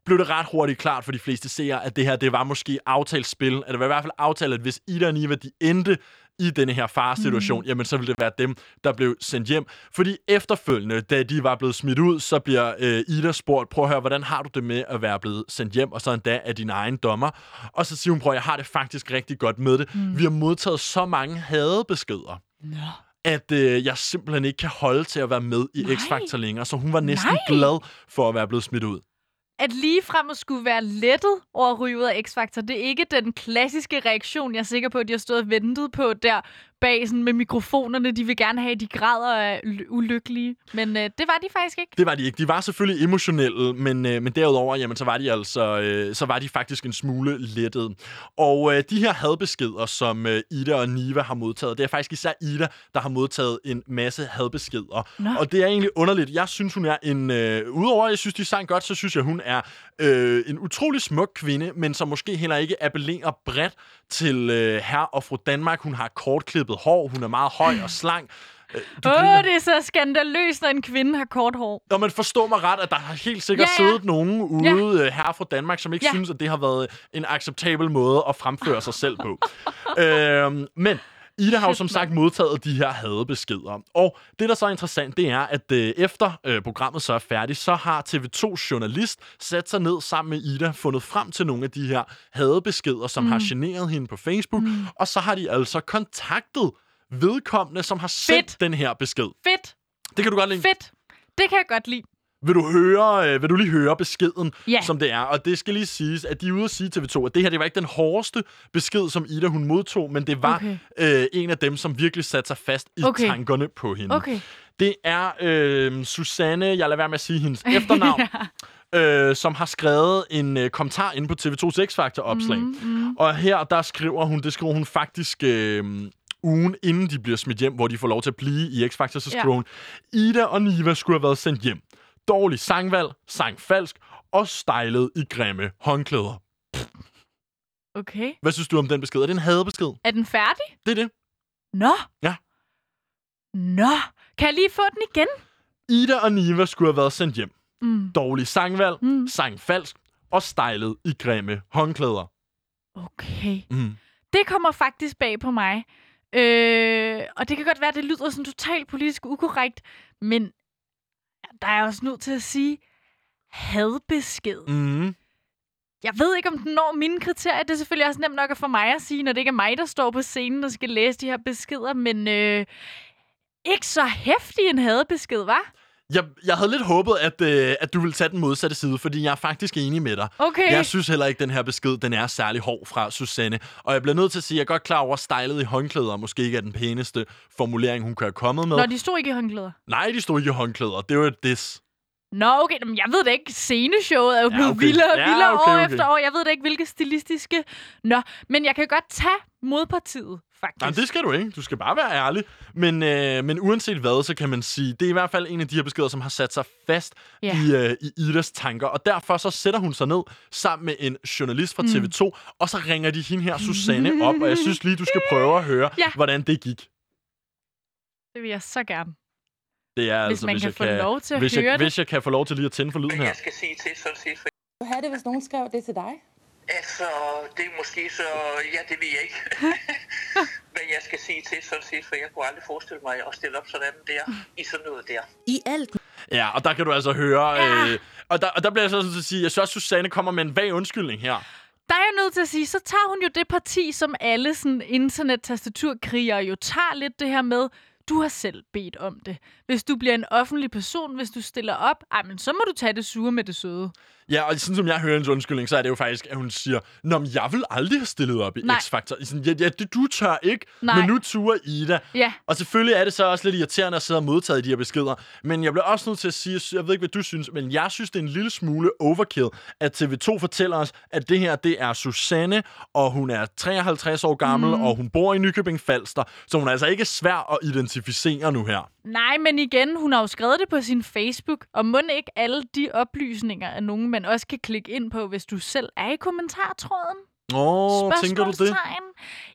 blev det ret hurtigt klart for de fleste seere, at det her, det var måske aftalt spil. At det var i hvert fald aftalt, at hvis Ida og Niva, de endte i denne her faresituation, mm. jamen så ville det være dem, der blev sendt hjem. Fordi efterfølgende, da de var blevet smidt ud, så bliver øh, Ida spurgt, prøv at høre, hvordan har du det med at være blevet sendt hjem, og så endda af din egen dommer. Og så siger hun, prøv jeg har det faktisk rigtig godt med det. Mm. Vi har modtaget så mange hadebeskeder Nå. at øh, jeg simpelthen ikke kan holde til at være med i Nej. X-Factor længere. Så hun var næsten Nej. glad for at være blevet smidt ud. At lige frem at skulle være lettet over at ryge ud af X-Factor, det er ikke den klassiske reaktion, jeg er sikker på, at de har stået og ventet på der bag sådan med mikrofonerne. De vil gerne have, at de græder er ly- ulykkelige. Men øh, det var de faktisk ikke. Det var de ikke. De var selvfølgelig emotionelle, men, øh, men derudover, jamen, så var de altså, øh, så var de faktisk en smule lettet. Og øh, de her hadbeskeder, som øh, Ida og Niva har modtaget, det er faktisk især Ida, der har modtaget en masse hadbeskeder. Nå. Og det er egentlig underligt. Jeg synes, hun er en... Øh, Udover jeg synes, de sang godt, så synes jeg, hun er øh, en utrolig smuk kvinde, men som måske heller ikke appellerer bredt til øh, herre og fru Danmark. Hun har kortklippet hår, hun er meget høj og slank. Øh, Åh, griner. det er så skandaløst, når en kvinde har kort hår. Nå, men forstå mig ret, at der har helt sikkert Ja, ja. siddet nogen ude ja. her fra Danmark, som ikke Ja. synes, at det har været en acceptabel måde at fremføre sig selv på. (laughs) øhm, men Ida har jo som sagt modtaget de her hadebeskeder. Og det, der så er interessant, det er, at øh, efter øh, programmet så er færdigt, så har TV2's journalist sat sig ned sammen med Ida, fundet frem til nogle af de her hadebeskeder, som mm. har generet hende på Facebook, mm. og så har de altså kontaktet vedkommende, som har sendt Fedt. den her besked. Fedt. Det kan du godt lide. Fedt. Det kan jeg godt lide. Vil du, høre, øh, vil du lige høre beskeden, Ja. som det er? Og det skal lige siges, at de er ude at sige til TV2, at det her det var ikke den hårdeste besked, som Ida hun modtog, men det var Okay. øh, en af dem, som virkelig satte sig fast i Okay. tankerne på hende. Okay. Det er øh, Susanne, jeg lader være med at sige hendes (laughs) efternavn, øh, som har skrevet en øh, kommentar inde på TV2's X-Factor-opslag. Mhm, Mm-hmm. Og her, der skriver hun, det skriver hun faktisk... Øh, ugen inden de bliver smidt hjem, hvor de får lov til at blive i X-Factor, så Ja. skriver hun, Ida og Niva skulle have været sendt hjem. Dårlig sangvalg, sang falsk og stylet i grimme håndklæder. Okay. Hvad synes du om den besked? Er det en hadebesked? Er den færdig? Det er det. Nå. Ja. Nå. Kan jeg lige få den igen? Ida og Niva skulle have været sendt hjem. Mm. Dårlig sangvalg, Mm. sang falsk og stylet i grimme håndklæder. Okay. Mm. Det kommer faktisk bag på mig. Øh, og det kan godt være, at det lyder sådan totalt politisk ukorrekt, men der er jeg også nødt til at sige, hadbesked. Mm. Jeg ved ikke, om den når mine kriterier. Det er selvfølgelig også nemt nok at for mig at sige, når det ikke er mig, der står på scenen og skal læse de her beskeder, men øh, ikke så hæftig en hadbesked, var? Jeg, jeg havde lidt håbet, at, øh, at du ville tage den modsatte side, fordi jeg er faktisk enig med dig. Okay. Jeg synes heller ikke, at den her besked den er særlig hård fra Susanne. Og jeg bliver nødt til at sige, at jeg er godt klar over, at stylet i håndklæder måske ikke er den pæneste formulering, hun kan have kommet med. Når de stod ikke i håndklæder. Nej, de stod ikke i håndklæder. Det var et diss. Nå, okay, men jeg ved det ikke. Sceneshowet er jo Ja, blevet okay. vildere og Ja, vildere okay, år okay. efter år. Jeg ved det ikke, hvilke stilistiske... Nå, men jeg kan godt tage modpartiet, faktisk. Nej, det skal du ikke. Du skal bare være ærlig. Men, øh, men uanset hvad, så kan man sige, det er i hvert fald en af de her beskeder, som har sat sig fast Ja. i, øh, i Idas tanker. Og derfor så sætter hun sig ned sammen med en journalist fra Mm. TV2, og så ringer de hende her, Susanne, op. Og jeg (laughs) synes lige, du skal prøve at høre, Ja. hvordan det gik. Det vil jeg så gerne. Det er Hvis altså, man hvis kan jeg få kan, lov til at hvis høre jeg, det. Hvis jeg kan få lov til lige at tænde for lyden her. Jeg skal sige til, sådan set, for Du havde det, hvis nogen skrev det til dig? Altså, det er måske så... Ja, det ved jeg ikke. (laughs) Men jeg skal sige til, sådan set, for jeg kunne aldrig forestille mig at stille op sådan der, i sådan noget der. I alt. Ja, og der kan du altså høre... Øh, og, der, og der bliver jeg så sådan til at sige, jeg synes også, Susanne kommer med en vag undskyldning her. Der er jeg nødt til at sige, så tager hun jo det parti, som alle sådan internet-tastaturkrigere jo tager lidt det her med, du har selv bedt om det. Hvis du bliver en offentlig person, hvis du stiller op, ej, men så må du tage det sure med det søde. Ja, og sådan som jeg hører hendes undskyldning, så er det jo faktisk, at hun siger, Nå, men jeg vil aldrig have stillet op i Nej. X-Factor. Sådan, Ja, ja, det, du tør ikke, Nej. men nu turer Ida. Ja. Og selvfølgelig er det så også lidt irriterende at sidde og modtage de her beskeder. Men jeg bliver også nødt til at sige, jeg ved ikke, hvad du synes, men jeg synes, det er en lille smule overkill, at TV2 fortæller os, at det her, det er Susanne, og hun er 53 år gammel, Mm. mm. og hun bor i Nykøbing Falster. Så hun er altså ikke svær at identificere nu her. Nej, men igen, hun har jo skrevet det på sin Facebook, og må ikke alle de oplysninger er nogen, man også kan klikke ind på, hvis du selv er i kommentartråden? Åh, tænker du det?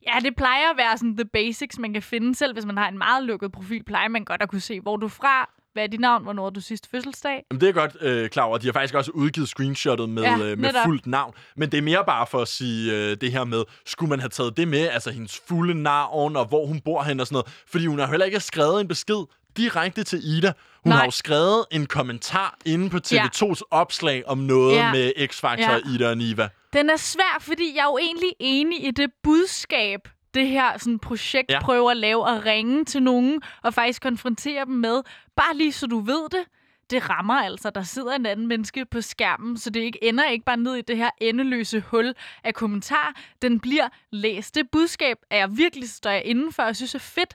Ja, det plejer at være sådan the basics, man kan finde. Selv hvis man har en meget lukket profil, plejer man godt at kunne se, hvor du er fra, hvad er dit navn, hvornår er du sidst fødselsdag. Jamen, det er godt øh, klar over. De har faktisk også udgivet screenshottet med, Ja, øh, med netop. fuldt navn. Men det er mere bare for at sige øh, det her med, skulle man have taget det med, altså hendes fulde navn, og hvor hun bor hen og sådan noget. Fordi hun har heller ikke skrevet en besked direkte til Ida. Hun Nej. har jo skrevet en kommentar inde på Ja. TV2's opslag om noget Ja. med X-Factor, Ja. Ida og Niva. Den er svær, fordi jeg er jo egentlig enig i det budskab, det her sådan, projekt Ja. prøver at lave, at ringe til nogen og faktisk konfrontere dem med. Bare lige så du ved det. Det rammer altså. Der sidder en anden menneske på skærmen, så det ikke ender ikke bare ned i det her endeløse hul af kommentar. Den bliver læst. Det budskab er jeg virkelig står jeg inden for, og synes er fedt.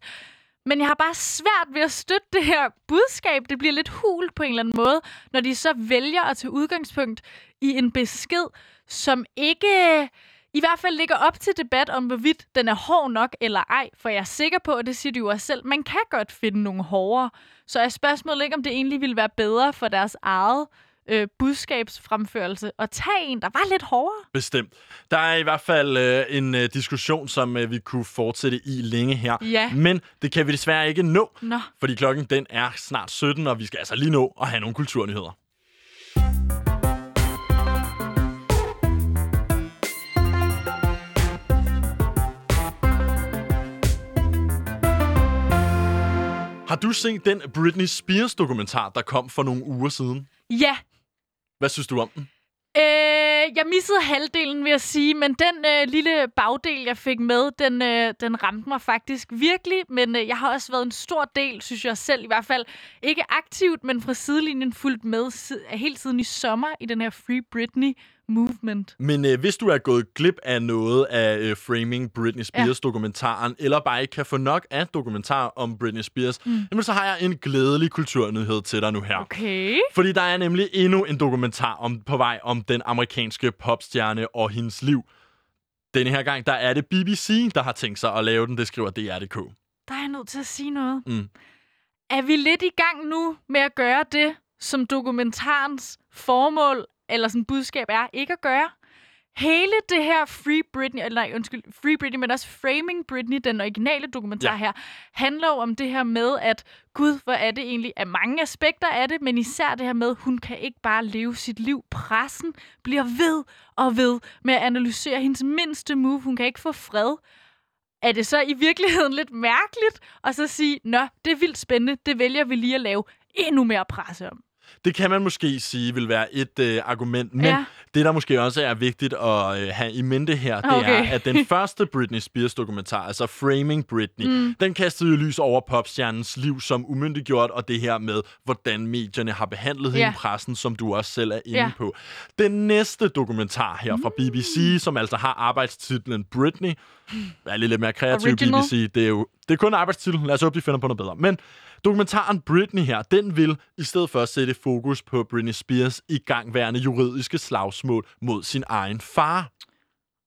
Men jeg har bare svært ved at støtte det her budskab. Det bliver lidt hult på en eller anden måde, når de så vælger at tage udgangspunkt i en besked, som ikke i hvert fald ligger op til debat om, hvorvidt den er hård nok eller ej. For jeg er sikker på, og det siger de jo også selv, man kan godt finde nogle hårdere. Så er spørgsmålet ikke, om det egentlig ville være bedre for deres eget øh, budskabsfremførelse at tage en, der var lidt hårdere. Bestemt. Der er i hvert fald øh, en øh, diskussion, som øh, vi kunne fortsætte i længe her. Ja. Men det kan vi desværre ikke nå, Nå. fordi klokken den er snart 17, og vi skal altså lige nå at have nogle kulturnyheder. Har du set den Britney Spears dokumentar, der kom for nogle uger siden? Ja, Hvad synes du om den? Øh, jeg missede halvdelen, vil jeg sige, men den øh, lille bagdel, jeg fik med, den, øh, den ramte mig faktisk virkelig. Men øh, jeg har også været en stor del, synes jeg selv i hvert fald, ikke aktivt, men fra sidelinjen fulgt med si- helt siden i sommer i den her Free Britney movement. Men øh, hvis du er gået glip af noget af øh, Framing Britney Spears-dokumentaren, eller bare ikke kan få nok af dokumentarer om Britney Spears, mm. jamen så har jeg en glædelig kulturnyhed til dig nu her. Okay. Fordi der er nemlig endnu en dokumentar om, på vej om den amerikanske popstjerne og hendes liv. Denne her gang, der er det BBC, der har tænkt sig at lave den. Det skriver DR.dk. Der er jeg nødt til at sige noget. Mm. Er vi lidt i gang nu med at gøre det, som dokumentarens formål eller sådan budskab er ikke at gøre? Hele det her Free Britney, eller nej, undskyld, Free Britney, men også Framing Britney, den originale dokumentar Ja. her, handler jo om det her med, at gud, hvor er det egentlig, af mange aspekter af det, men især det her med, hun kan ikke bare leve sit liv. Pressen bliver ved og ved med at analysere hendes mindste move. Hun kan ikke få fred er det så i virkeligheden lidt mærkeligt at så sige, nå, det er vildt spændende, det vælger vi lige at lave endnu mere presse om. Det kan man måske sige vil være et øh, argument, men Ja. det, der måske også er vigtigt at øh, have i mente her, det Okay. er, at den (laughs) første Britney Spears-dokumentar, altså Framing Britney, Mm. den kastede jo lys over popstjernens liv som umyndiggjort, og det her med, hvordan medierne har behandlet hende Ja. i pressen, som du også selv er inde Ja. på. Den næste dokumentar her fra BBC, som altså har arbejdstitlen Britney, er lidt, lidt mere kreativ Original. BBC, det er jo Det er kun arbejdstitel. Lad os håbe, de finder på noget bedre. Men dokumentaren Britney her, den vil i stedet for sætte fokus på Britney Spears igangværende juridiske slagsmål mod sin egen far.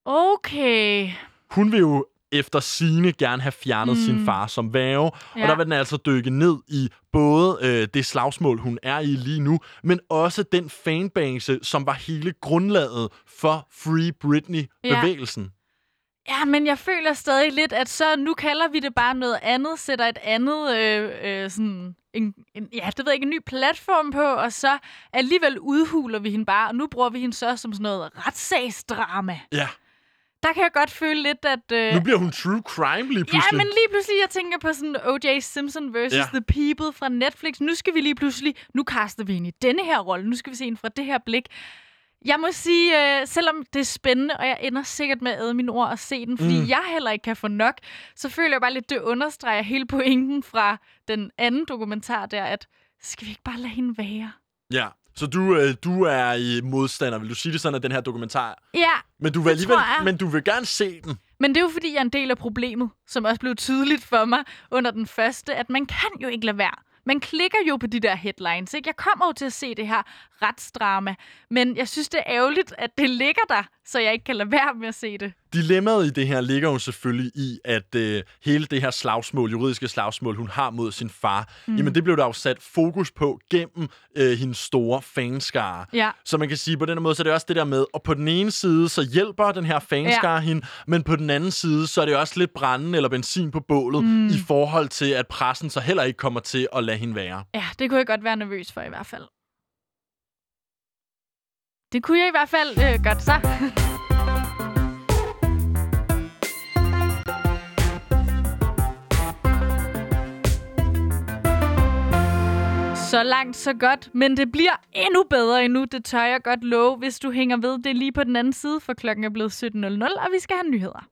Okay. Hun vil jo efter sine gerne have fjernet mm. sin far som værge, ja. Ja. og der vil den altså dykke ned i både øh, det slagsmål, hun er i lige nu, men også den fanbase, som var hele grundlaget for Free Britney-bevægelsen. Ja, men jeg føler stadig lidt, at så nu kalder vi det bare noget andet, sætter et andet, øh, øh, sådan, en, en, ja, det ved jeg ikke, en ny platform på, og så alligevel udhuler vi hende bare, og nu bruger vi hende så som sådan noget retssagsdrama. Ja. Der kan jeg godt føle lidt, at... Øh, Nu bliver hun true crime lige pludselig. Ja, men lige pludselig, jeg tænker på sådan O.J. Simpson versus Ja. The People fra Netflix. Nu skal vi lige pludselig, nu kaster vi hende i denne her rolle. Nu skal vi se hende fra det her blik. Jeg må sige, øh, selvom det er spændende, og jeg ender sikkert med at æde mine ord og se den, fordi Mm. jeg heller ikke kan få nok, så føler jeg bare lidt, det understreger hele pointen fra den anden dokumentar der, at skal vi ikke bare lade hende være? Ja, så du, øh, du er i modstander, vil du sige det sådan, at den her dokumentar... Ja, Men du vil, alligevel, men du vil gerne se den. Men det er jo fordi, jeg er en del af problemet, som også blev tydeligt for mig under den første, at man kan jo ikke lade være. Man klikker jo på de der headlines. Ikke? Jeg kommer jo til at se det her retsdrama, men jeg synes, det er ærgerligt, at det ligger der, så jeg ikke kan lade være med at se det. Dilemmaet i det her ligger jo selvfølgelig i, at øh, hele det her slagsmål, juridiske slagsmål, hun har mod sin far, mm. jamen det blev der jo sat fokus på gennem øh, hendes store fanskare. Ja. Så man kan sige, på den måde, så er det også det der med, og på den ene side, så hjælper den her fanskare ja. hende, men på den anden side, så er det også lidt brænde eller benzin på bålet, mm. i forhold til, at pressen så heller ikke kommer til at lade hende være. Ja, det kunne jeg godt være nervøs for i hvert fald. Det kunne jeg i hvert fald øh, godt så. (laughs) Så langt, så godt. Men det bliver endnu bedre endnu, det tør jeg godt love, hvis du hænger ved. Det er lige på den anden side, for klokken er blevet 17.00, og vi skal have nyheder.